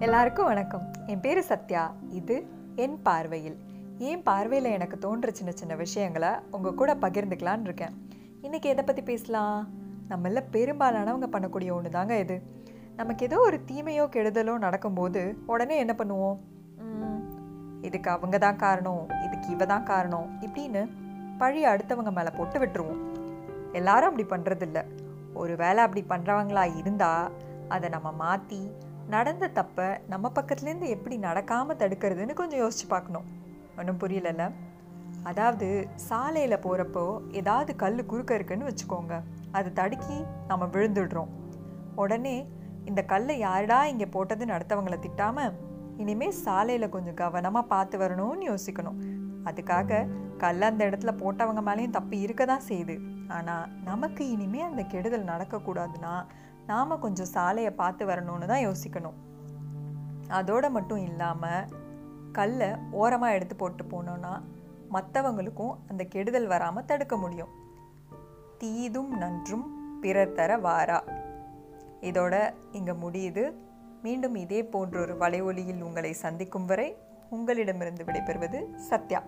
எல்லாருக்கும் வணக்கம். என் பேர் சத்யா. இது என் பார்வையில். என் பார்வையில் எனக்கு தோன்ற சின்ன சின்ன விஷயங்களை உங்கள் கூட பகிர்ந்துக்கலான் இருக்கேன். இன்றைக்கி எதை பற்றி பேசலாம்? நம்மள பெரும்பாலானவங்க பண்ணக்கூடிய ஒன்று தாங்க இது. நமக்கு ஏதோ ஒரு தீமையோ கெடுதலோ நடக்கும்போது உடனே என்ன பண்ணுவோம்? "ம், இதுக்கு அவங்க தான் காரணம் இதுக்கு இவ தான் காரணம் இப்படின்னு பழி அடுத்தவங்க மேலே போட்டு விட்டுருவோம். எல்லாரும் அப்படி பண்ணுறதில்ல ஒரு வேளை அப்படி பண்ணுறவங்களா இருந்தால் அதை நம்ம மாற்றி நடந்த தப்பை நம்ம பக்கத்துலேருந்து எப்படி நடக்காமல் தடுக்கிறதுன்னு கொஞ்சம் யோசிச்சு பார்க்கணும். ஒன்றும் புரியலல்ல? அதாவது சாலையில் போகிறப்போ ஏதாவது கல் குறுக்க இருக்குன்னு வச்சுக்கோங்க. அதை தடுக்கி நம்ம விழுந்துடுறோம். உடனே இந்த கல்லை யாருடா இங்கே போட்டது நடத்தவங்களை திட்டாமல் இனிமேல் சாலையில் கொஞ்சம் கவனமாக பார்த்து வரணும்னு யோசிக்கணும். அதுக்காக கல் அந்த இடத்துல போட்டவங்க மேலேயும் தப்பு இருக்க தான் செய்யுது. ஆனால் நமக்கு இனிமேல் அந்த கெடுதல் நடக்கக்கூடாதுன்னா நாம் கொஞ்சம் சாலையை பார்த்து வரணும்னு தான் யோசிக்கணும். அதோடு மட்டும் இல்லாமல் கல்லை ஓரமாக எடுத்து போட்டு போனோன்னா மற்றவங்களுக்கும் அந்த கெடுதல் வராமல் தடுக்க முடியும். தீதும் நன்றும் பிறர் தர வாரா. இதோட இங்கே முடியுது. மீண்டும் இதே போன்ற ஒரு வலையொலியில் உங்களை சந்திக்கும் வரை உங்களிடமிருந்து விடைபெறுவது சத்யா.